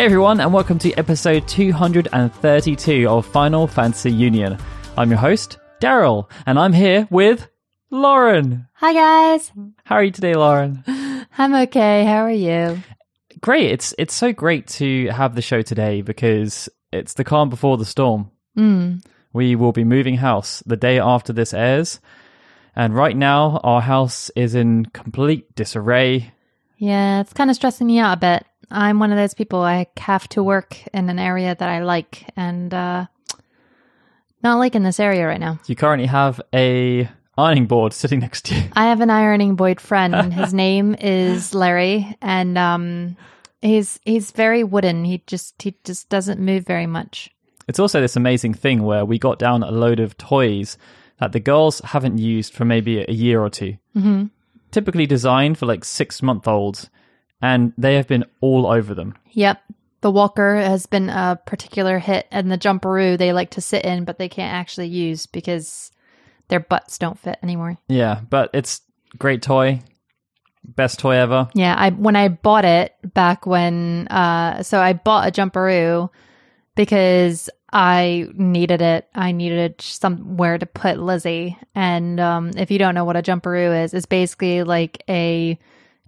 Hey everyone, and welcome to episode 232 of Final Fantasy Union. I'm your host, Daryl, and I'm here with Lauren. Hi guys. How are you today, Lauren? I'm okay. How are you? Great. It's it's so great to have the show today because it's the calm before the storm. Mm. We will be moving house the day after this airs. And right now, our house is in complete disarray. Yeah, it's kind of stressing me out a bit. I'm one of those people I have to work in an area that I like and uh not liking this area right now. You currently have a ironing board sitting next to you. I have an ironing board friend. His name is Larry and um he's he's very wooden. He just he just doesn't move very much. It's also this amazing thing where we got down a load of toys that the girls haven't used for maybe a year or 2 Mm-hmm. Typically designed for like six month olds, and they have been all over them. Yep. The walker has been a particular hit, and the jumperoo they like to sit in, but they can't actually use because their butts don't fit anymore. Yeah, but it's great toy. Best toy ever. Yeah, I when I bought it back when, uh, so I bought a jumperoo because I needed it. I needed somewhere to put Lizzie, and um, if you don't know what a jumperoo is, it's basically like a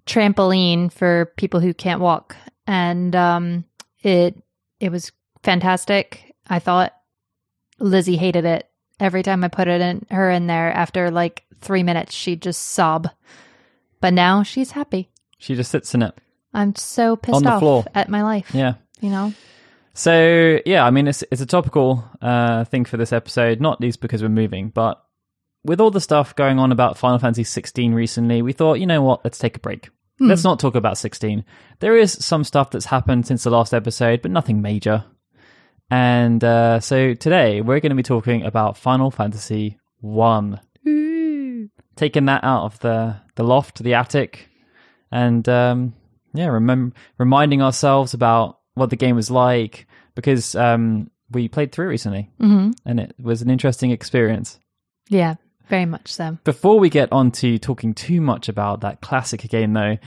trampoline for people who can't walk, and um, it it was fantastic. I thought Lizzie hated it every time I put it in her in there. After like three minutes, she'd just sob. But now she's happy. She just sits in it. I'm so pissed On the off floor. at my life. Yeah. You know? So yeah, I mean it's it's a topical uh, thing for this episode, not least because we're moving, but with all the stuff going on about Final Fantasy 16 recently, we thought, you know what, let's take a break. Let's not talk about 16. There is some stuff that's happened since the last episode, but nothing major. And uh, so today we're going to be talking about Final Fantasy 1. Taking that out of the, the loft, the attic, and um, yeah, remem- reminding ourselves about what the game was like because um, we played through recently hmm and it was an interesting experience. Yeah, very much so. Before we get on to talking too much about that classic game, though,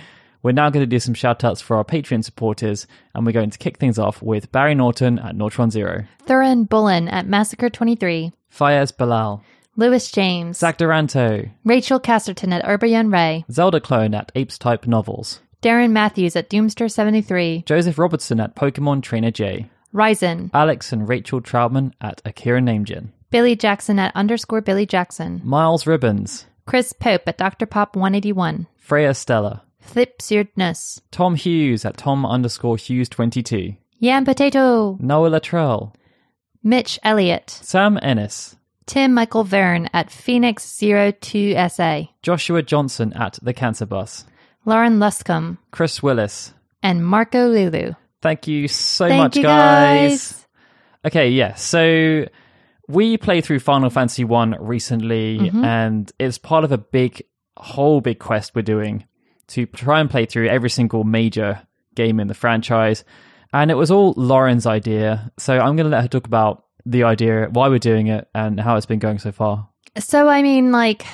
we're now going to do some shout outs for our Patreon supporters, and we're going to kick things off with Barry Norton at Nortron Zero, Thurin Bullen at Massacre 23. Fayez Bilal, Lewis James. Zach Duranto, Rachel Casterton at Urbayan Ray. Zelda Clone at Apes Type Novels, Darren Matthews at Doomster 73. Joseph Robertson at Pokemon Trainer J, Ryzen. Alex and Rachel Troutman at Akira Namejin, Billy Jackson at underscore Billy Jackson. Miles Ribbons, Chris Pope at Dr. Pop 181. Freya Stella, Flip Searedness. Tom Hughes at Tom underscore Hughes 22, Yam Potato. Noah Latrell, Mitch Elliott. Sam Ennis, Tim Michael Verne at Phoenix 02 SA. Joshua Johnson at The Cancer Bus, Lauren Luscombe. Chris Willis. And Marco Lulu. Thank you so Thank much, you guys. guys. Okay, yeah. So we played through Final Fantasy One recently, Mm-hmm. and it's part of a big, whole big quest we're doing to try and play through every single major game in the franchise. And it was all Lauren's idea, so I'm going to let her talk about the idea, why we're doing it, and how it's been going so far. So, I mean, like,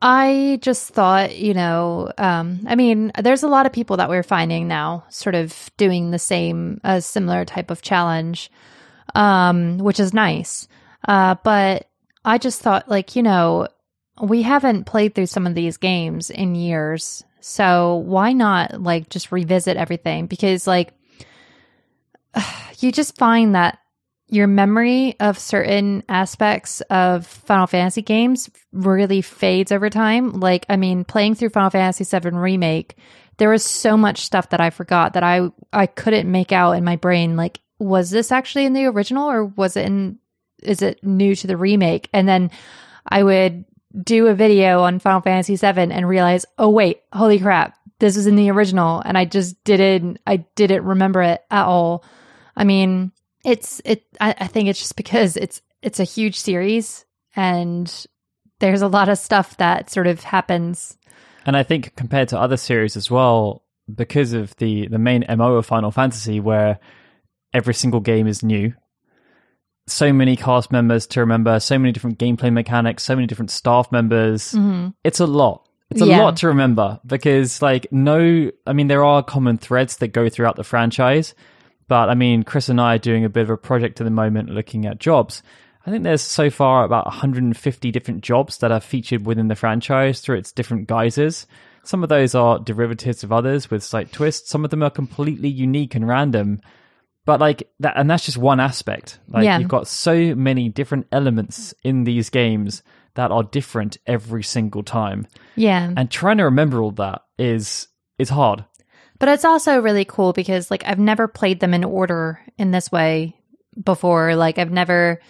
I just thought, you know, um, I mean, there's a lot of people that we're finding now sort of doing the same, a similar type of challenge, um, which is nice. Uh, but I just thought, like, you know, we haven't played through some of these games in years. So why not, like, just revisit everything? Because, like, you just find that your memory of certain aspects of Final Fantasy games really fades over time. Like, I mean, playing through Final Fantasy VII Remake, there was so much stuff that I forgot that I I couldn't make out in my brain. Like, was this actually in the original or was it in? Is it new to the remake? And then I would do a video on Final Fantasy VII and realize, oh wait, holy crap, this was in the original, and I just didn't I didn't remember it at all. I mean, it's it. I, I think it's just because it's it's a huge series, and there's a lot of stuff that sort of happens. And I think compared to other series as well, because of the the main MO of Final Fantasy, where every single game is new, so many cast members to remember, so many different gameplay mechanics, so many different staff members. Mm-hmm. It's a lot. It's a Yeah. lot to remember because, like, no, I mean, there are common threads that go throughout the franchise, But I mean, Chris and I are doing a bit of a project at the moment looking at jobs. I think there's so far about 150 different jobs that are featured within the franchise through its different guises. Some of those are derivatives of others with slight twists. Some of them are completely unique and random. But like that, and that's just one aspect. Like Yeah. you've got so many different elements in these games that are different every single time. Yeah. And trying to remember all that is is hard. But it's also really cool because like I've never played them in order in this way before. Like I've never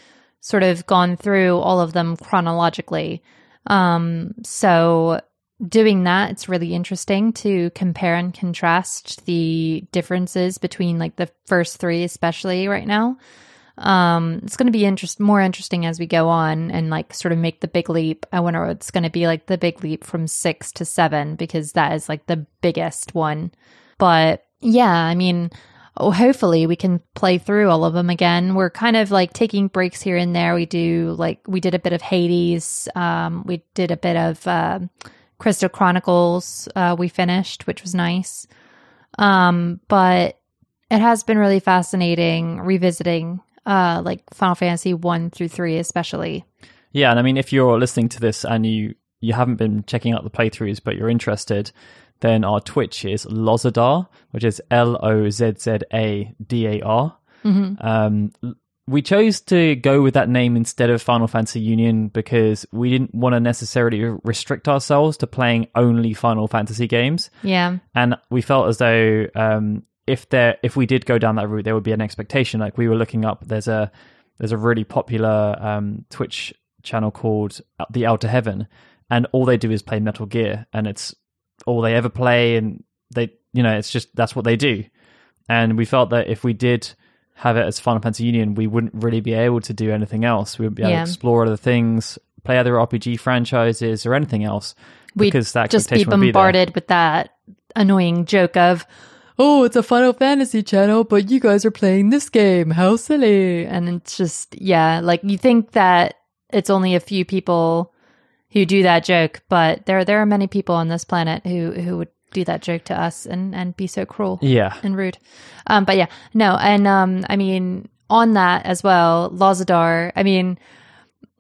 sort of gone through all of them chronologically. Um so doing that it's really interesting to compare and contrast the differences between like the first 3 especially right now. Um it's going to be interest more interesting as we go on and like sort of make the big leap. I wonder it's going to be like the big leap from 6 to 7 because that is like the biggest one. But yeah, I mean, oh, hopefully we can play through all of them again. We're kind of like taking breaks here and there. We do like we did a bit of Hades. Um, we did a bit of uh, Crystal Chronicles. Uh, we finished, which was nice. Um, but it has been really fascinating revisiting uh like Final Fantasy one through three, especially. Yeah, and I mean, if you're listening to this and you you haven't been checking out the playthroughs, but you're interested, then our Twitch is Lozzadar, which is L O Z Z A D A R. Um, we chose to go with that name instead of Final Fantasy Union because we didn't want to necessarily restrict ourselves to playing only Final Fantasy games, Yeah. and we felt as though um, if there if we did go down that route, there would be an expectation. Like we were looking up, there's a there's a really popular um, Twitch channel called The Outer Heaven, and all they do is play Metal Gear, and it's all they ever play, and they you know it's just that's what they do. And we felt that if we did have it as Final Fantasy Union, we wouldn't really be able to do anything else. We wouldn't be able Yeah. to explore other things, play other RPG franchises, or anything else We'd because that just be would be bombarded with that annoying joke of, oh, it's a Final Fantasy channel, but you guys are playing this game. How silly. And it's just, yeah, like you think that it's only a few people who do that joke, but there there are many people on this planet who who would do that joke to us and and be so cruel Yeah, and rude. Um, but yeah, no, and um, I mean, on that as well, Lozzadar. I mean,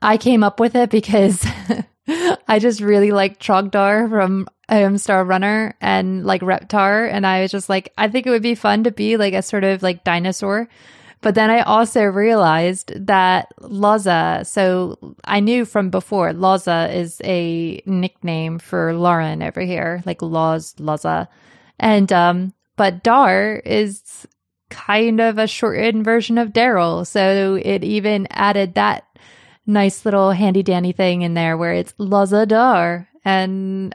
I came up with it because I just really like Trogdar from um, Star Runner and like Reptar, and I was just like, I think it would be fun to be like a sort of like dinosaur. But then I also realized that Loza, so I knew from before, Loza is a nickname for Lauren over here, like Laz, Loza. And, um, but Dar is kind of a shortened version of Daryl. So it even added that nice little handy dandy thing in there where it's Lozza Dar. And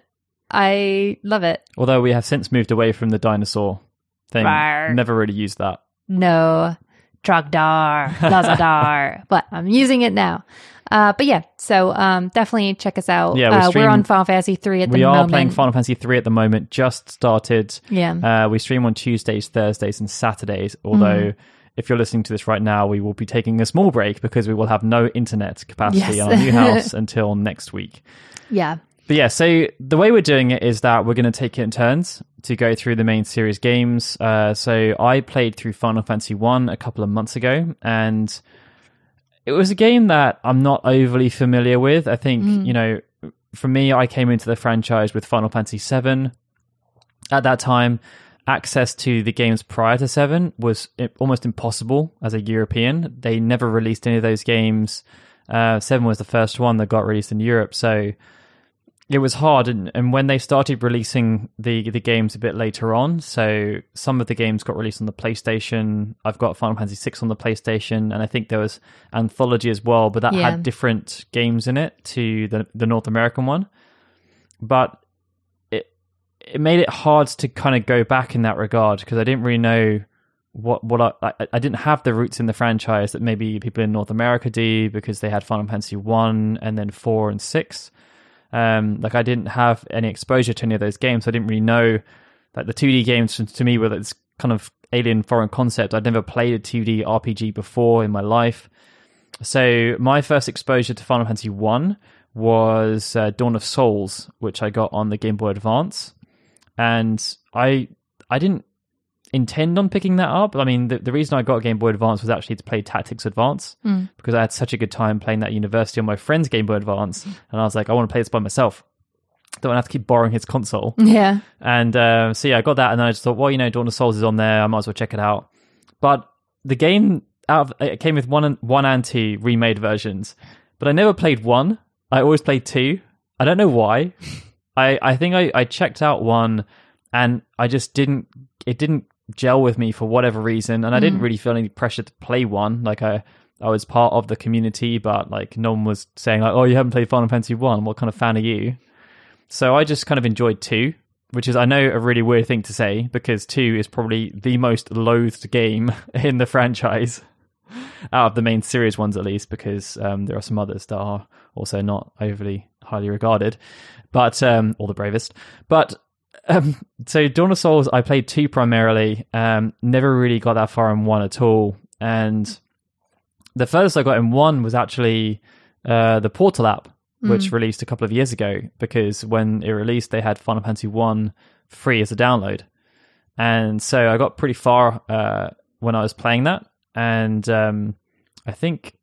I love it. Although we have since moved away from the dinosaur thing, Rawr. never really used that. No, Trogdar, Lozzadar, but I'm using it now. Uh, but yeah, so um, definitely check us out. Yeah, we uh, we're on Final Fantasy three at the We are moment. playing Final Fantasy three at the moment. Just started. Yeah, Uh, we stream on Tuesdays, Thursdays, and Saturdays. Although, Mm-hmm. if you're listening to this right now, we will be taking a small break because we will have no internet capacity Yes. in our new house until next week. yeah, But yeah, so the way we're doing it is that we're going to take it in turns to go through the main series games. Uh, so I played through Final Fantasy One a couple of months ago, and it was a game that I'm not overly familiar with. I think you know, for me, I came into the franchise with Final Fantasy Seven. At that time, access to the games prior to Seven was almost impossible as a European. They never released any of those games. Uh, Seven was the first one that got released in Europe, so it was hard and, and when they started releasing the the games a bit later on so some of the games got released on the playstation i've got final fantasy 6 on the playstation and i think there was anthology as well but that Yeah. had different games in it to the the north american one but it it made it hard to kind of go back in that regard because i didn't really know what what I, I I didn't have the roots in the franchise that maybe people in North America do because they had Final Fantasy one and then four and six. Um, like I didn't have any exposure to any of those games. I didn't really know like the 2D games to me were this kind of alien foreign concept. I'd never played a 2D RPG before in my life. So my first exposure to Final Fantasy One was uh, Dawn of Souls, which I got on the Game Boy Advance, and I I didn't intend on picking that up. I mean, the, the reason I got Game Boy Advance was actually to play Tactics Advance Mm. because I had such a good time playing that university on my friend's Game Boy Advance, and I was like, I want to play this by myself. Don't want to have to keep borrowing his console. Yeah. And uh, so yeah, I got that, and then I just thought, well, you know, Dawn of Souls is on there. I might as well check it out. But the game out of, it came with one and one and two remade versions, but I never played one. I always played two. I don't know why. I I think I I checked out one, and I just didn't. It didn't gel with me for whatever reason, and I didn't really feel any pressure to play one. Like I. I was part of the community, but like no one was saying like, "Oh, you haven't played Final Fantasy One. What kind of fan are you?" So I just kind of enjoyed two, which is I know a really weird thing to say because two is probably the most loathed game in the franchise out of the main series ones, at least, because um, there are some others that are also not overly highly regarded, but um, or the bravest. But um, so Dawn of Souls, I played two primarily. Um, never really got that far in one at all, and the furthest I got in one was actually uh, the Portal app, which released a couple of years ago. Because when it released, they had Final Fantasy One free as a download, and so I got pretty far uh, when I was playing that, and um, I think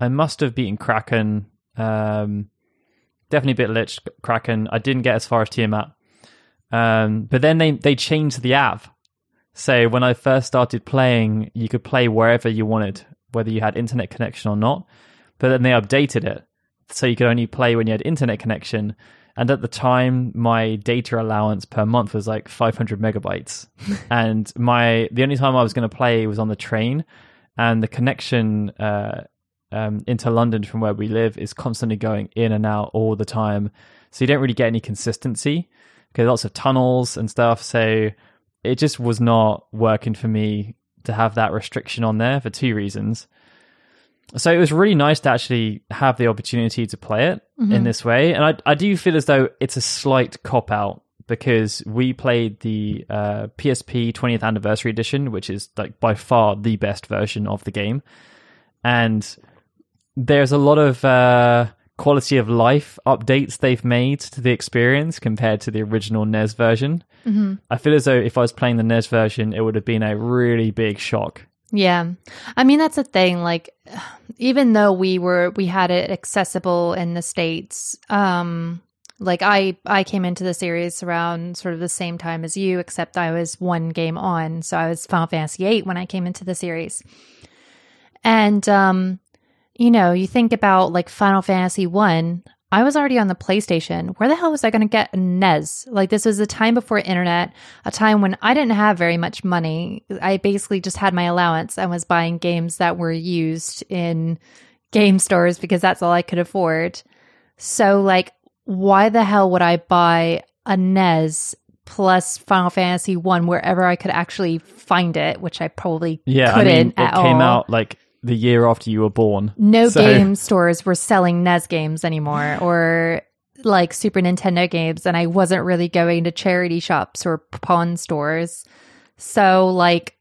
I must have beaten Kraken. Um, definitely a bit Lich Kraken. I didn't get as far as Tiamat, um, but then they they changed the app. So when I first started playing, you could play wherever you wanted, whether you had internet connection or not. But then they updated it, so you could only play when you had internet connection. And at the time, my data allowance per month was like 500 megabytes, and my the only time I was going to play was on the train, and the connection uh, um, into London from where we live is constantly going in and out all the time. So you don't really get any consistency because lots of tunnels and stuff. So it just was not working for me to have that restriction on there for two reasons. So it was really nice to actually have the opportunity to play it in this way. And I, I do feel as though it's a slight cop out because we played the uh, PSP 20th anniversary edition, which is like by far the best version of the game. And there's a lot of uh, quality of life updates they've made to the experience compared to the original NES version. Mm-hmm. I feel as though if I was playing the NES version, it would have been a really big shock. Yeah. I mean that's the thing like even though we were we had it accessible in the states um like I I came into the series around sort of the same time as you except I was one game on so I was Final Fantasy 8 when I came into the series. And um you know, you think about like Final Fantasy 1 I was already on the PlayStation. Where the hell was I going to get a NES? Like, this was a time before internet, a time when I didn't have very much money. I basically just had my allowance and was buying games that were used in game stores because that's all I could afford. So, like, why the hell would I buy a NES plus Final Fantasy 1 wherever I could actually find it, which I probably Yeah, couldn't I mean, it at came all. out like the year after you were born. No So- game stores were selling NES games anymore or like Super Nintendo games, and I wasn't really going to charity shops or pawn stores. So, like,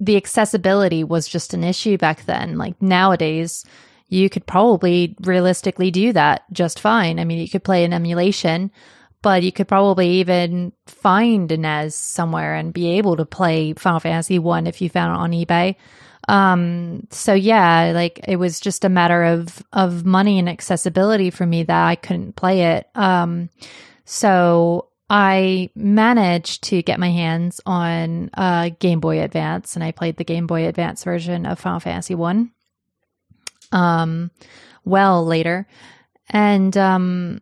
the accessibility was just an issue back then. Like, nowadays, you could probably realistically do that just fine. I mean, you could play an emulation, but you could probably even find a NES somewhere and be able to play Final Fantasy 1 if you found it on eBay. Um, so yeah, like it was just a matter of of money and accessibility for me that I couldn't play it. Um, so I managed to get my hands on uh, Game Boy Advance, and I played the Game Boy Advance version of Final Fantasy One. Um, well later, and um,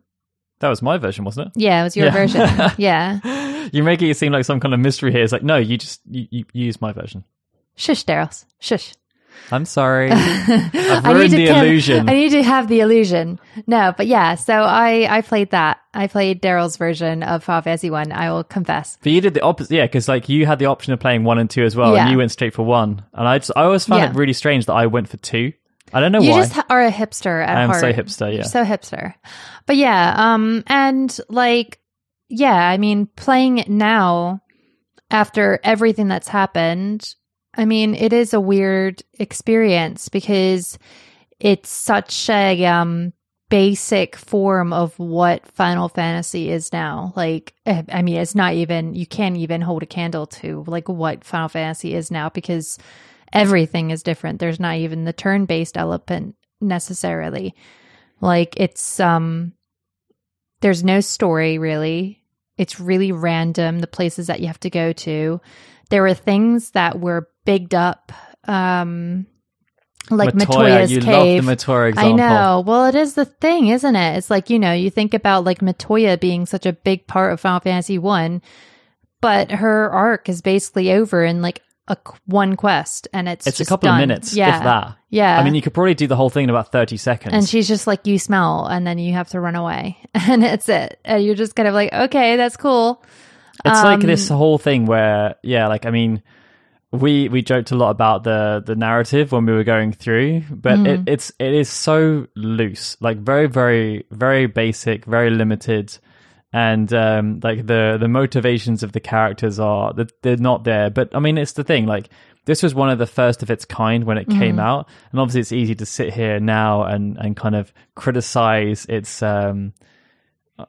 That was my version, wasn't it? yeah, it was your Yeah. version. yeah, You're making it seem like some kind of mystery here. It's like, no, you just you, you use my version. Shush, Daryl, shush. I'm sorry. I've I need ruined to the illusion. I need to have the illusion. No, but yeah. So I I played that. I played Daryl's version of Final Fantasy One. I will confess. But you did the opposite, yeah, because like you had the option of playing one and two as well, Yeah. and you went straight for one. And I just, I always found Yeah. it really strange that I went for two. I don't know you why. You just are a hipster at I am heart. so hipster, yeah. You're so hipster. But yeah, um, and like, yeah, I mean, playing it now after everything that's happened, I mean, it is a weird experience because it's such a um basic form of what Final Fantasy is now. Like, eh, I mean, it's not even, you can't even hold a candle to like what Final Fantasy is now because everything is different. There's not even the turn based element necessarily. Like, it's, um, there's no story really. It's really random, the places that you have to go to. There were things that were bigged up, um, like Matoya's you cave. love the Matoya I know. Well, it is the thing, isn't it? It's like you know, you think about like Matoya being such a big part of Final Fantasy One, but her arc is basically over in like a one quest, and it's It's a couple done. of minutes, yeah, if that. yeah. I mean, you could probably do the whole thing in about 30 seconds. and she's just like, you smell, and then you have to run away, and it's it. And you're just kind of like, okay, that's cool. It's like Um, this whole thing where, yeah, like I mean, we we joked a lot about the the narrative when we were going through, but Mm-hmm. it's it is so loose, like very very very basic, very limited, and um, like the the motivations of the characters are that they're not there. But I mean, it's the thing, like. This was one of the first of its kind when it came Mm-hmm. out, and obviously it's easy to sit here now and, and kind of criticize its, um,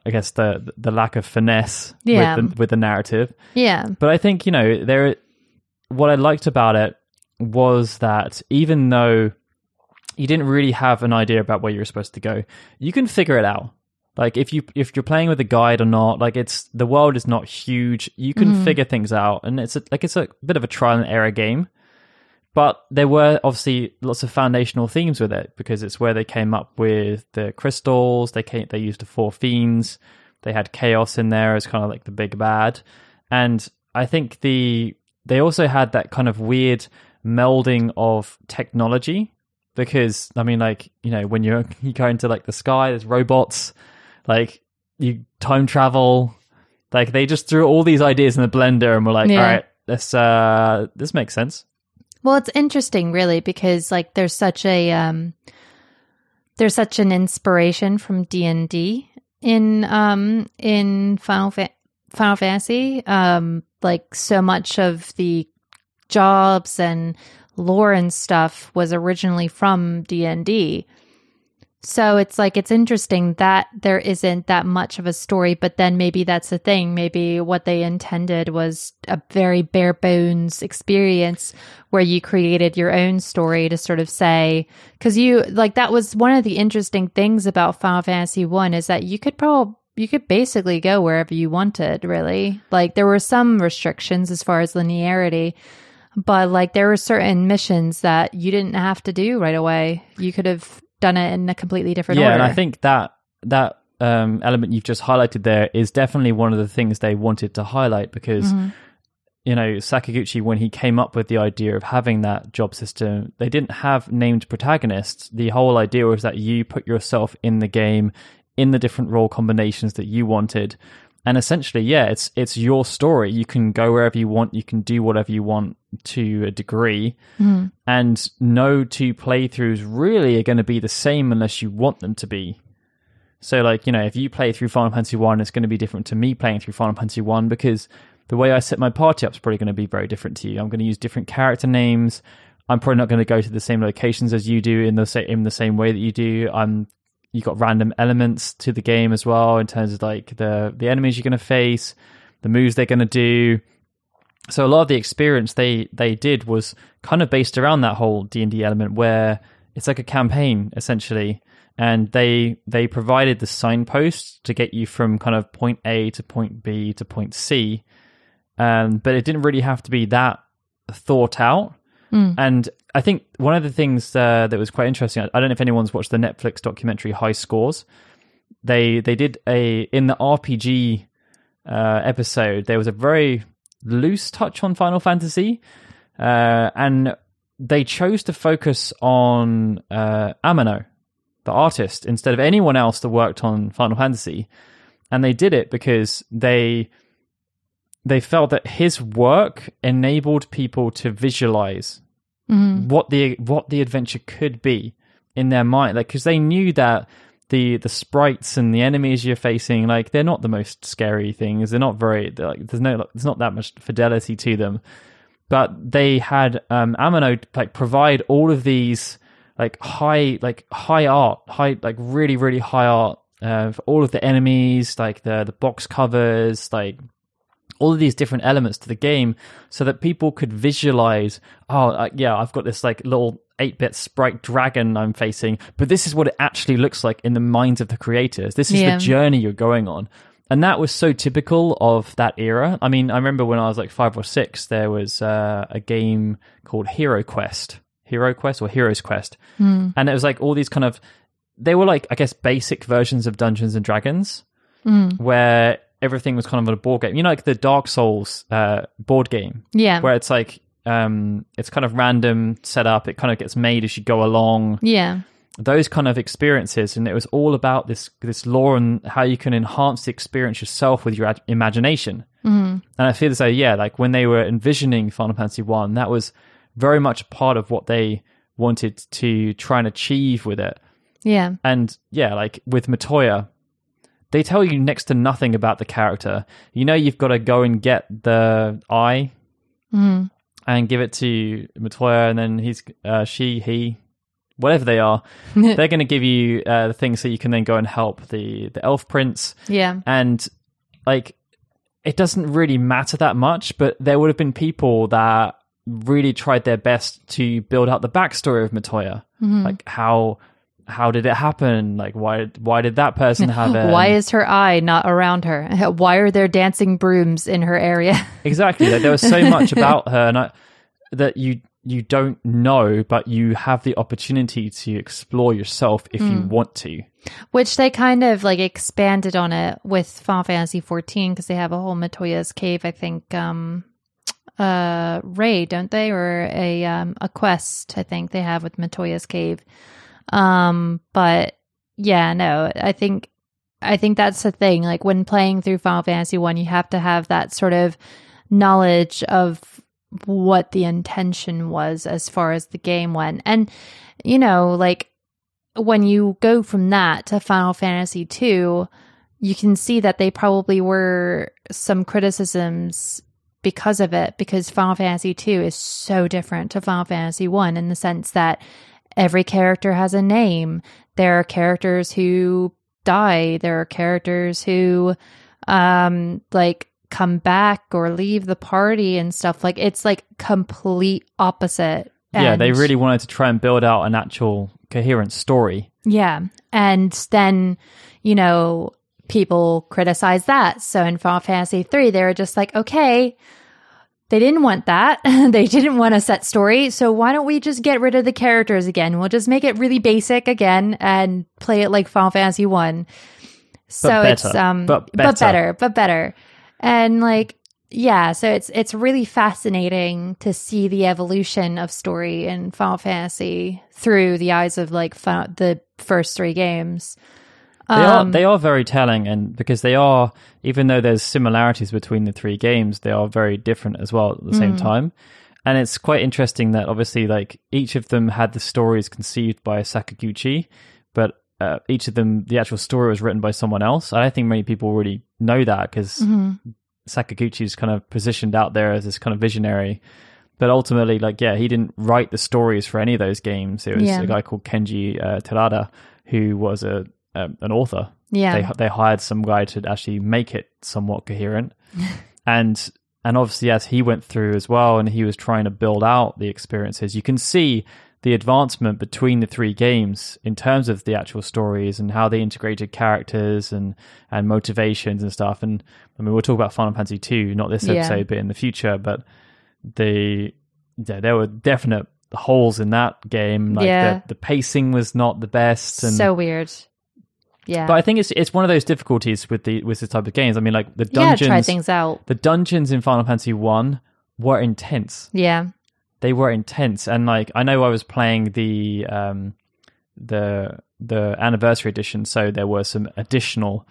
I guess the the lack of finesse Yeah. with the, with the narrative. Yeah, But I think, you know, there what I liked about it was that even though you didn't really have an idea about where you were supposed to go, you can figure it out. Like if you if you're playing with a guide or not, like it's the world is not huge. You can mm-hmm. figure things out and it's a, like it's a bit of a trial and error game. But there were obviously lots of foundational themes with it because it's where they came up with the crystals. They came, they used the four fiends. They had chaos in there as kind of like the big bad, and I think the they also had that kind of weird melding of technology because I mean, like you know, when you're you go into like the sky, there's robots, like you time travel, like they just threw all these ideas in the blender and were like, Yeah. all right, this uh this makes sense. Well, it's interesting, really, because like there's such a um, there's such an inspiration from D and D in um in Final Fa- Final Fantasy. Um, like so much of the jobs and lore and stuff was originally from D and D. So it's like it's interesting that there isn't that much of a story, but then maybe that's the thing. Maybe what they intended was a very bare bones experience where you created your own story to sort of say because you like that was one of the interesting things about Final Fantasy One is that you could probably you could basically go wherever you wanted, really. Like there were some restrictions as far as linearity, but like there were certain missions that you didn't have to do right away. You could have done it in a completely different yeah, order. and I think that that um, element you've just highlighted there is definitely one of the things they wanted to highlight because Mm-hmm. you know Sakaguchi when he came up with the idea of having that job system, they didn't have named protagonists. The whole idea was that you put yourself in the game in the different role combinations that you wanted. And essentially, yeah, it's it's your story. You can go wherever you want. You can do whatever you want to a degree mm-hmm. and no two playthroughs really are going to be the same unless you want them to be. So, like you know, if you play through Final Fantasy One, it's going to be different to me playing through Final Fantasy One because the way I set my party up is probably going to be very different to you. I'm going to use different character names. I'm probably not going to go to the same locations as you do in the sa- in the same way that you do. I'm you got random elements to the game as well in terms of like the the enemies you're going to face, the moves they're going to do. So a lot of the experience they they did was kind of based around that whole d&d element where it's like a campaign essentially. And they they provided the signposts to get you from kind of point a to point b to point c. Um, but it didn't really have to be that thought out. And i think one of the things uh, that was quite interesting I, don't know if anyone's watched the netflix documentary high scores. They they did a in the rpg uh, episode there was a very loose touch on Final Fantasy, uh, and they chose to focus on uh, Amano, the artist, instead of anyone else that worked on Final Fantasy, and they did it because they they felt that his work enabled people to visualize what the what the adventure could be in their mind, like because they knew that the the sprites and the enemies you're facing like they're not the most scary things. They're not very they're like there's no there's not that much fidelity to them. But they had um Amano like provide all of these like high like high art, high like really really high art uh, for all of the enemies, like the the box covers, like all of these different elements to the game so that people could visualize oh uh, yeah i've got this like little 8-bit sprite dragon i'm facing but this is what it actually looks like in the minds of the creators. This is Yeah. the journey you're going on. And that was so typical of that era. I mean i remember when i was like five or six there was uh, a game called hero quest. Hero quest or heroes quest. And it was like all these kind of they were like i guess basic versions of dungeons and dragons where everything was kind of a board game. You know, like the Dark Souls uh, board game, Yeah. where it's like um, it's kind of random setup. It kind of gets made as you go along. yeah. Those kind of experiences, and it was all about this this lore and how you can enhance the experience yourself with your ad- imagination. Mm. And I feel as though, yeah, like when they were envisioning Final Fantasy One, that was very much part of what they wanted to try and achieve with it. Yeah. And yeah, like with Matoya, they tell you next to nothing about the character. You know, you've got to go and get the eye and give it to Matoya, and then he's, uh, she, he, whatever they are, they're going to give you uh, the things so you can then go and help the the elf prince. Yeah. And like, it doesn't really matter that much, but there would have been people that really tried their best to build out the backstory of Matoya, like how how did it happen? Like why why did that person have it? Why is her eye not around her? Why are there dancing brooms in her area? exactly? Like, there was so much about her, and I, that you you don't know, but you have the opportunity to explore yourself if you want to. Which they kind of like expanded on it with Final Fantasy 14 because they have a whole Matoya's cave, I think, um, uh, raid, don't they? Or a, um, a quest, I think they have with Matoya's cave. Um, but yeah, no, I think, I think that's the thing. Like when playing through Final Fantasy 1, you have to have that sort of knowledge of what the intention was as far as the game went. And, you know, like when you go from that to Final Fantasy 2, you can see that they probably were some criticisms because of it because Final Fantasy 2 is so different to Final Fantasy 1 in the sense that every character has a name. There are characters who die, there are characters who um like come back or leave the party and stuff like it's like complete opposite. yeah, they really wanted to try and build out an actual coherent story. yeah. And then, you know, people criticize that. So in Final Fantasy 3, they were just like, okay, they didn't want that. they didn't want a set story. So why don't we just get rid of the characters again? We'll just make it really basic again and play it like Final Fantasy 1. So it's better. um But but better. better, but better. And like yeah, so it's it's really fascinating to see the evolution of story in Final Fantasy through the eyes of like the first three games. They Um, are they are very telling, and because they are, even though there's similarities between the three games, they are very different as well at the Mm. same time. And it's quite interesting that obviously, like each of them had the stories conceived by Sakaguchi, but uh, each of them, the actual story was written by someone else. I don't think many people really know that because Mm-hmm. Sakaguchi's kind of positioned out there as this kind of visionary. But ultimately, like, yeah, he didn't write the stories for any of those games. It was Yeah. a guy called Kenji uh, Terada who was a um, an author. Yeah. They they hired some guy to actually make it somewhat coherent, and and obviously as he went through as well, and he was trying to build out the experiences. You can see the advancement between the three games in terms of the actual stories and how they integrated characters and and motivations and stuff. And I mean, we'll talk about Final Fantasy two, not this Yeah. episode, but in the future. But the yeah, there were definite holes in that game. Like Yeah. the, the pacing was not the best, and so weird. Yeah. but I think it's it's one of those difficulties with the with this type of games. I mean, like the dungeons, try things out. the dungeons in Final Fantasy One were intense. Yeah. They were intense, and like I know I was playing the um the the anniversary edition, so there were some additional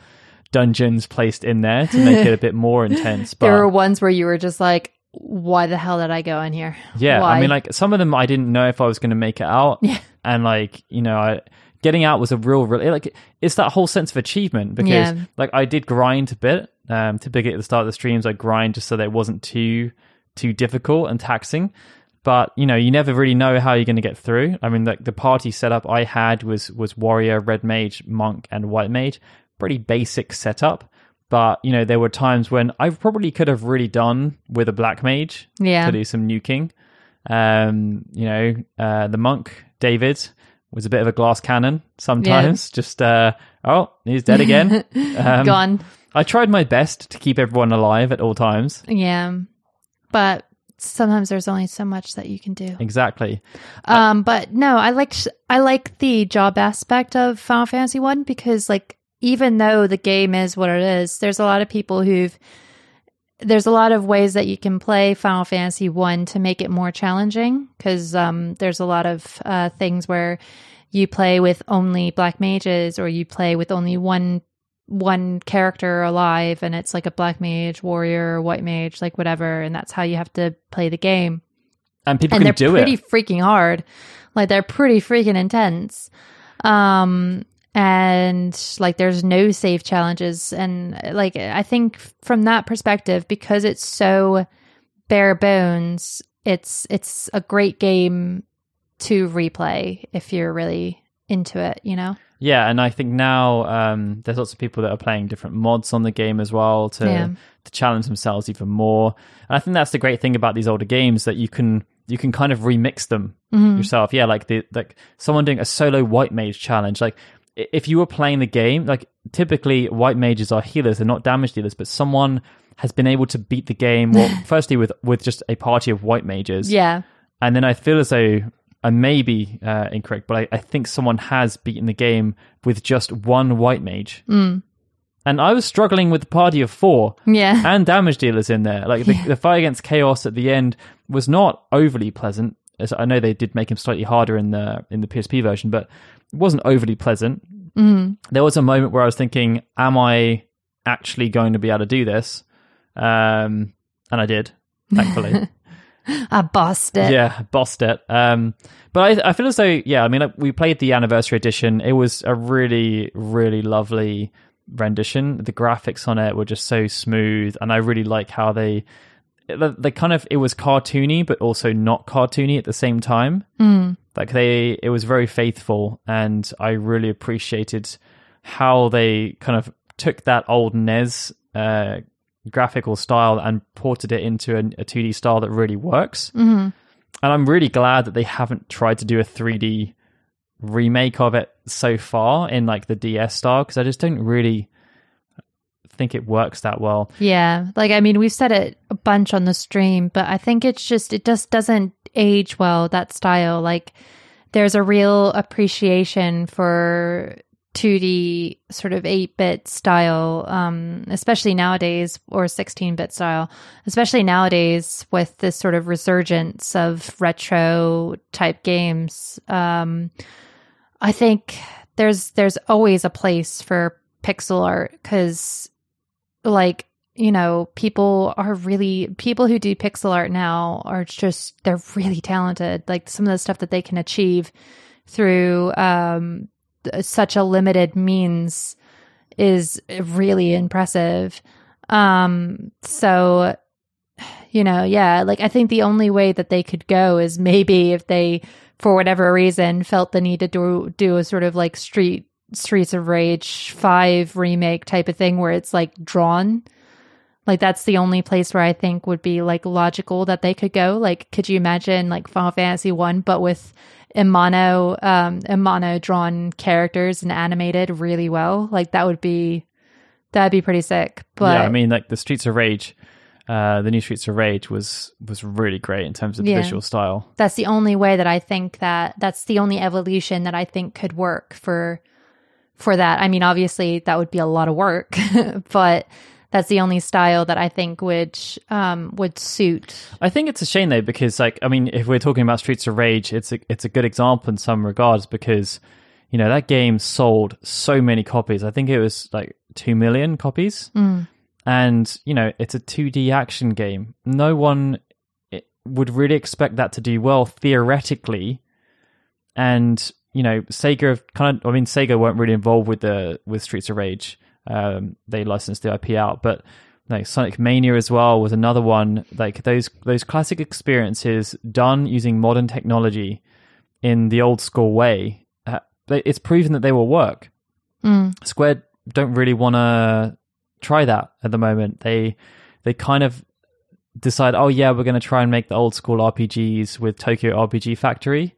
dungeons placed in there to make it a bit more intense. But there were ones where you were just like, why the hell did I go in here? Yeah, Why? I mean, like some of them, I didn't know if I was going to make it out. Yeah. and like you know, I getting out was a real, real like it's that whole sense of achievement because Yeah. like I did grind a bit. Um, typically at the start of the streams, I grind just so that it wasn't too too difficult and taxing. but you know, you never really know how you're going to get through. I mean, like the party setup I had was was warrior, red mage, monk, and white mage. Pretty basic setup, but you know, there were times when I probably could have really done with a black mage Yeah. to do some nuking. Um, you know, uh, the monk David was a bit of a glass cannon sometimes. Just uh, oh, he's dead again. Um, Gone. I tried my best to keep everyone alive at all times. Yeah. But sometimes there's only so much that you can do. Exactly. Um, but no, I like I like the job aspect of Final Fantasy One because like even though the game is what it is, there's a lot of people who've there's a lot of ways that you can play Final Fantasy One to make it more challenging because um, there's a lot of uh, things where you play with only black mages or you play with only one one character alive and it's like a black mage warrior white mage like whatever and that's how you have to play the game And people and can they're do pretty it. freaking hard. Like they're pretty freaking intense. Um and like there's no safe challenges and like I think from that perspective because it's so bare bones, it's it's a great game to replay if you're really into it, you know. Yeah, and I think now um, there's lots of people that are playing different mods on the game as well to Yeah. to challenge themselves even more. And I think that's the great thing about these older games that you can you can kind of remix them Mm-hmm. yourself. Yeah, like the like someone doing a solo white mage challenge. Like if you were playing the game, like typically white mages are healers, they're not damage dealers, but someone has been able to beat the game. Well, firstly with with just a party of white mages, Yeah. and then I feel as though I may be uh, incorrect, but I, I think someone has beaten the game with just one white mage. Mm. And I was struggling with the party of four Yeah. and damage dealers in there. Like the, the fight against Chaos at the end was not overly pleasant. As I know they did make him slightly harder in the in the PSP version, but wasn't overly pleasant. Mm. There was a moment where I was thinking, "Am I actually going to be able to do this?" Um, and I did, thankfully. I bossed it. Yeah, bossed it. Um, but I, I feel as though, yeah, I mean, we played the anniversary edition. It was a really, really lovely rendition. The graphics on it were just so smooth, and I really like how they, they, they kind of, it was cartoony, but also not cartoony at the same time. Mm. Like they, it was very faithful, and I really appreciated how they kind of took that old NES uh, graphical style and ported it into a, a 2D style that really works. hmm And I'm really glad that they haven't tried to do a 3D remake of it so far in like the DS style because I just don't really think it works that well. Yeah. Like, I mean, we've said it a bunch on the stream, but I think it's just, it just doesn't age well, that style. Like, there's a real appreciation for 2D sort of 8 bit style, um, especially nowadays, or 16 bit style, especially nowadays with this sort of resurgence of retro type games. Um, I think there's there's always a place for pixel art because like you know people are really people who do pixel art now are just they're really talented. Like some of the stuff that they can achieve through um such a limited means is really impressive. Um so you know yeah like i think the only way that they could go is maybe if they for whatever reason felt the need to do do a sort of like street streets of rage 5 remake type of thing where it's like drawn like that's the only place where i think would be like logical that they could go like could you imagine like final fantasy 1 but with Amano um Amano drawn characters and animated really well like that would be that'd be pretty sick but yeah, I mean, like the Streets of Rage, uh, the new Streets of Rage was was really great in terms of Yeah. visual style. that's the only way that I think that that's the only evolution that I think could work for for that. I mean, obviously that would be a lot of work, but that's the only style that I think would um would suit. I think it's a shame though because like I mean if we're talking about Streets of Rage it's a it's a good example in some regards because you know that game sold so many copies I think it was like 2 million copies Mm. and you know it's a 2D action game no one would really expect that to do well theoretically and you know Sega have kind of I mean Sega weren't really involved with the with Streets of Rage um, they licensed the IP out but like Sonic Mania as well was another one. Like those those classic experiences done using modern technology in the old school way. Uh, it's proven that they will work. Mm. Square don't really want to try that at the moment. They they kind of decide, oh yeah, we're going to try and make the old school RPGs with Tokyo RPG Factory,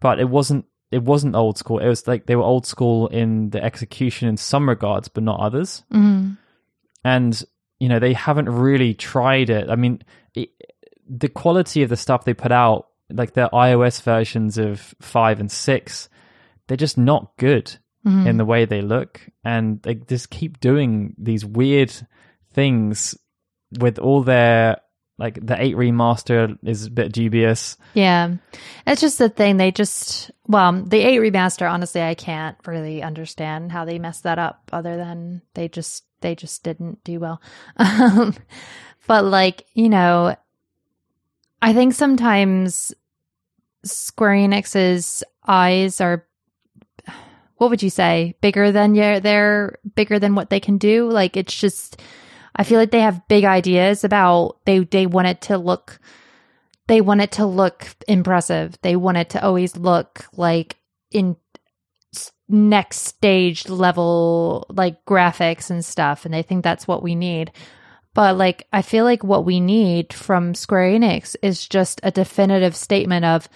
but it wasn't it wasn't old school. It was like they were old school in the execution in some regards, but not others. Mm. And you know they haven't really tried it. I mean, it, the quality of the stuff they put out, like their iOS versions of five and six, they're just not good Mhm. in the way they look, and they just keep doing these weird things with all their like the eight remaster is a bit dubious. Yeah. It's just the thing. They just, well, the 8 remaster, honestly, I can't really understand how they messed that up other than they just, they just didn't do well. Um, but like, you know, I think sometimes Square Enix's eyes are, what would you say, bigger than your, they're bigger than what they can do. Like, it's just, I feel like they have big ideas about, they, they want it to look, they want it to look impressive. They want it to always look like in next stage level like graphics and stuff and they think that's what we need. But like I feel like what we need from Square Enix is just a definitive statement of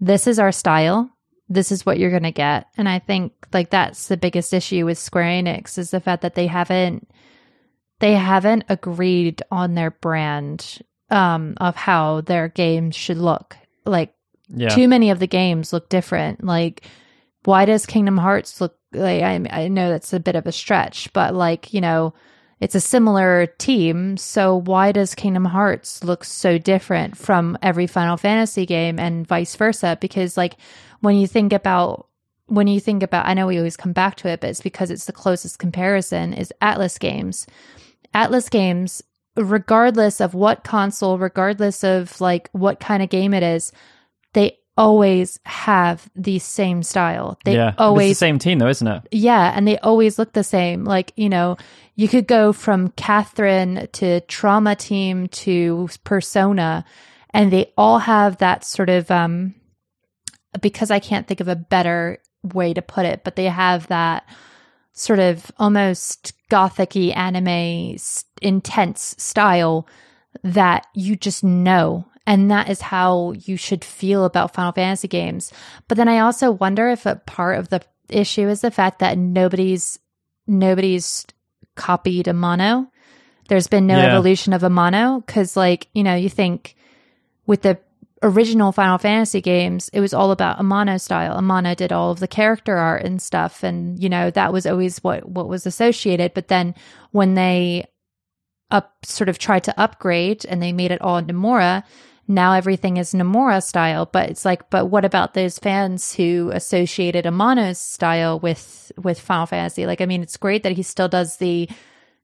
this is our style. This is what you're going to get. And I think like that's the biggest issue with Square Enix is the fact that they haven't they haven't agreed on their brand um of how their games should look. Like Yeah, too many of the games look different. Like, why does Kingdom Hearts look like? I, I know that's a bit of a stretch, but like, you know, it's a similar team. So why does Kingdom Hearts look so different from every Final Fantasy game and vice versa? Because like, when you think about when you think about, I know we always come back to it, but it's because it's the closest comparison is Atlus games. Atlus games, regardless of what console, regardless of like what kind of game it is, they always have the same style. They yeah. It's the same team though, isn't it? yeah, and they always look the same. Like, you know, you could go from Catherine to Trauma Team to Persona, and they all have that sort of um because I can't think of a better way to put it, but they have that sort of almost gothic-y anime intense style that you just know and that is how you should feel about Final Fantasy games. But then I also wonder if a part of the issue is the fact that nobody's nobody's copied Amano. There's been no Yeah. evolution of Amano because, like, you know, you think with the original Final Fantasy games, it was all about Amano style. Amano did all of the character art and stuff, and you know that was always what what was associated. But then when they up sort of tried to upgrade and they made it all Nomura, now everything is Nomura style. But it's like, but what about those fans who associated Amano's style with with Final Fantasy? Like, I mean, it's great that he still does the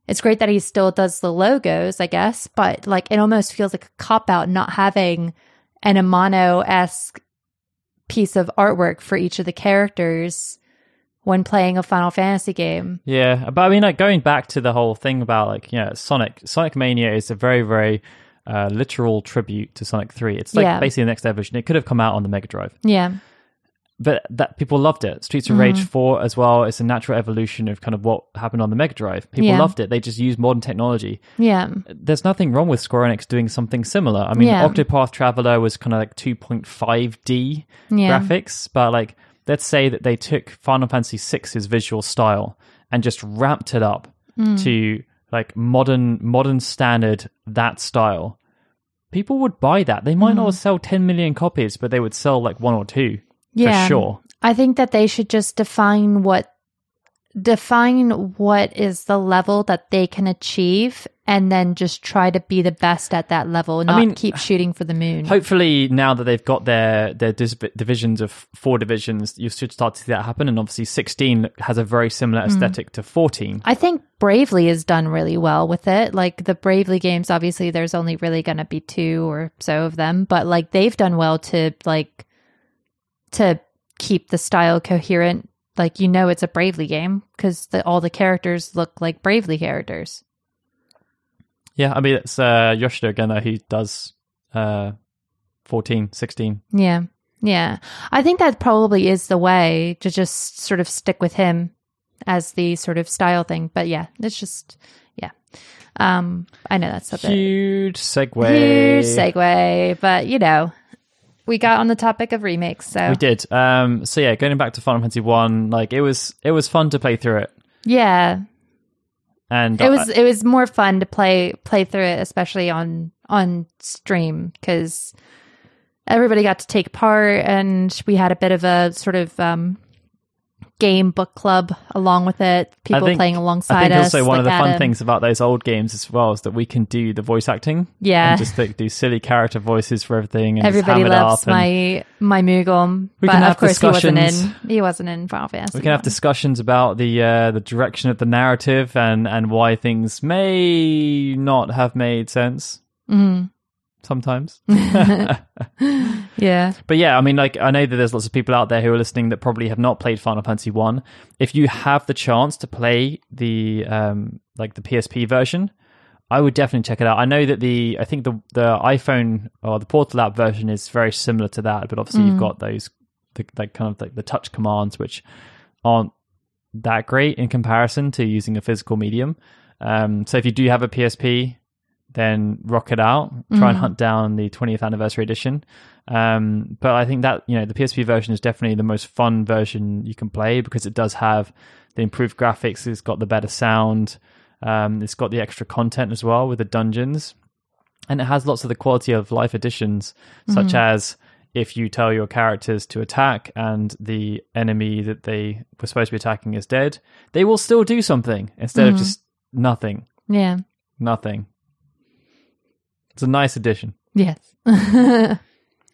it's great that he still does the logos, I guess, but like it almost feels like a cop out not having an Amano esque piece of artwork for each of the characters when playing a Final Fantasy game. Yeah, but I mean, like going back to the whole thing about like, yeah, Sonic. Sonic Mania is a very, very uh, literal tribute to Sonic Three. It's like Yeah. basically the next evolution. It could have come out on the Mega Drive, Yeah. But that people loved it. Streets of Rage Four as well. It's a natural evolution of kind of what happened on the Mega Drive. People Yeah. loved it. They just used modern technology. Yeah. There's nothing wrong with Square Enix doing something similar. I mean, Yeah. Octopath Traveler was kind of like 2.5D Yeah. graphics, but like let's say that they took Final Fantasy VI's visual style and just ramped it up Hmm. to like modern modern standard that style. People would buy that. They might Hmm. not sell 10 million copies, but they would sell like one or two Yeah. for sure. I think that they should just define what define what is the level that they can achieve and then just try to be the best at that level, not mean, keep shooting for the moon. Hopefully, now that they've got their their divisions of four divisions, you should start to see that happen. And obviously, 16 has a very similar Hmm. aesthetic to 14. I think Bravely has done really well with it. Like the Bravely games, obviously there's only really going to be two or so of them, but like they've done well to like to keep the style coherent. Like you know it's a Bravely game because the, all the characters look like Bravely characters. Yeah, I mean, it's uh, Yoshida again, though, who does uh, 14, 16. Yeah. Yeah. I think that probably is the way to just sort of stick with him as the sort of style thing. But yeah, it's just, yeah. Um, I know that's a bit Huge segue. huge segue, but you know, we got on the topic of remakes. So We did. Um, so yeah, going back to Final Fantasy One, like it was, it was fun to play through it, yeah, and it was, I- it was more fun to play, play through it, especially on, on stream because everybody got to take part and we had a bit of a sort of, um, game book club along with it. People think- playing alongside I think us. also one of the like fun things about those old games as well is that we can do the voice acting. Yeah. and just like, do silly character voices for everything. And just Everybody it loves my my Mugum, We but can have of course he wasn't in. He wasn't in Final Fantasy. We can have discussions about the uh, the direction of the narrative and and why things may not have made sense Mhm. Sometimes. Yeah, But yeah, I mean, like I know that there's lots of people out there who are listening that probably have not played Final Fantasy One. If you have the chance to play the um like the PSP version, I would definitely check it out. I know that the I think the the iPhone or the Portal app version is very similar to that, but obviously you've got those the, like kind of like the touch commands which aren't that great in comparison to using a physical medium. Um, so if you do have a PSP, then rock it out. Try and hunt down the 20th anniversary edition. Um, but I think that you know the PSP version is definitely the most fun version you can play because it does have the improved graphics. It's got the better sound. Um, it's got the extra content as well with the dungeons, and it has lots of the quality of life additions, such as if you tell your characters to attack and the enemy that they were supposed to be attacking is dead, they will still do something instead of just nothing. yeah, Nothing. It's a nice addition. yes.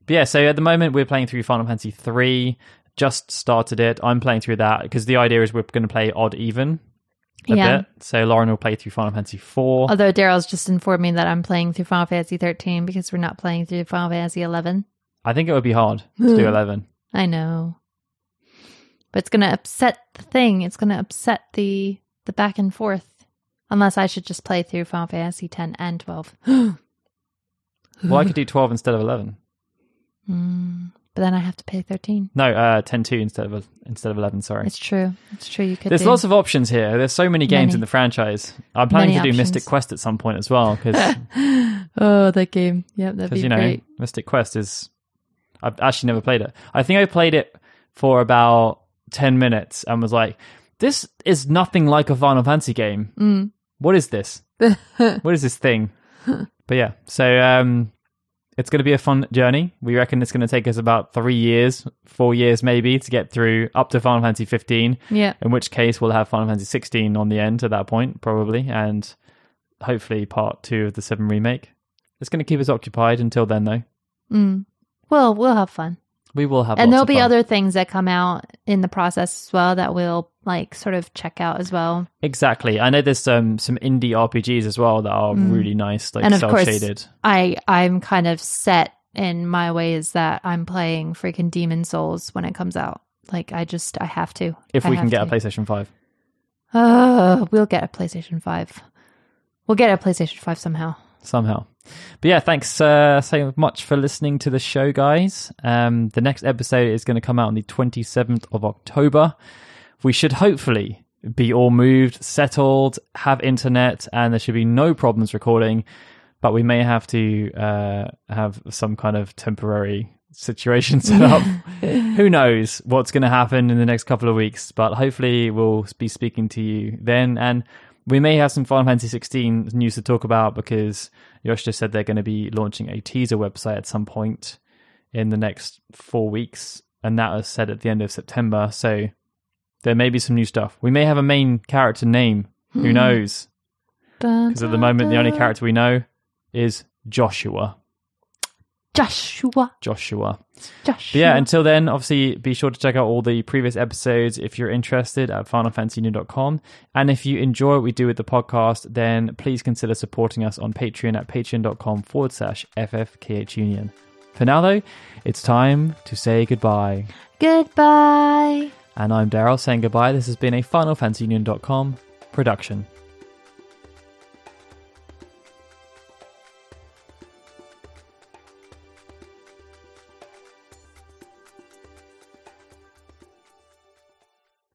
But yeah, so at the moment we're playing through Final Fantasy three. Just started it. I'm playing through that because the idea is we're going to play odd even a Yeah. bit. So Lauren will play through Final Fantasy four. Although Daryl's just informed me that I'm playing through Final Fantasy 13 because we're not playing through Final Fantasy 11. I think it would be hard to do eleven. I know, but it's going to upset the thing. It's going to upset the the back and forth. Unless I should just play through Final Fantasy 10 and 12. Well, I could do twelve instead of eleven. Mm, but then I have to pay 13. No, uh, 10-2 instead of instead of eleven. Sorry. It's true. It's true. You could. There's lots of options here. There's so many games Many. in the franchise. I'm planning Many to do Mystic. Quest at some point as well because oh, that game. Yep, that'd be you know great. Mystic Quest is. I've actually never played it. I think I played it for about ten minutes and was like, "This is nothing like a Final Fantasy game. Mm. What is this? what is this thing?" But yeah, so um, it's going to be a fun journey. We reckon it's going to take us about three years, four years maybe, to get through up to Final Fantasy 15. Yeah. In which case, we'll have Final Fantasy 16 on the end at that point, probably, and hopefully part two of the Seven remake. It's going to keep us occupied until then, though. Mm. Well, we'll have fun. We will have, and there'll be fun. other things that come out in the process as well that we'll like sort of check out as well. Exactly. I know there's um, some indie RPGs as well that are really nice, like Mm. And of cell course, shaded. I I'm kind of set in my ways that I'm playing freaking Demon's Souls when it comes out. Like I just I have to. If we can get a. PlayStation 5. Uh, we'll get a PlayStation 5. We'll get a PlayStation 5 somehow. somehow. But yeah, thanks uh, so much for listening to the show, guys. Um, the next episode is going to come out on the 27th of October. We should hopefully be all moved, settled, have internet, and there should be no problems recording. But we may have to uh, have some kind of temporary situation set up. Who knows what's going to happen in the next couple of weeks? But hopefully, we'll be speaking to you then. And we may have some Final Fantasy 16 news to talk about because Yoshida said they're going to be launching a teaser website at some point in the next four weeks. And that was said at the end of September. So there may be some new stuff. We may have a main character name. Who knows? Because at the moment, the only character we know is Joshua. Joshua. Joshua. Joshua. But yeah, until then, obviously, be sure to check out all the previous episodes if you're interested at finalfantasyunion.com. And if you enjoy what we do with the podcast, then please consider supporting us on Patreon at patreon.com forward slash FFKH Union. For now, though, it's time to say goodbye. Goodbye. And I'm Daryl saying goodbye. This has been a FinalFantasyUnion.com production.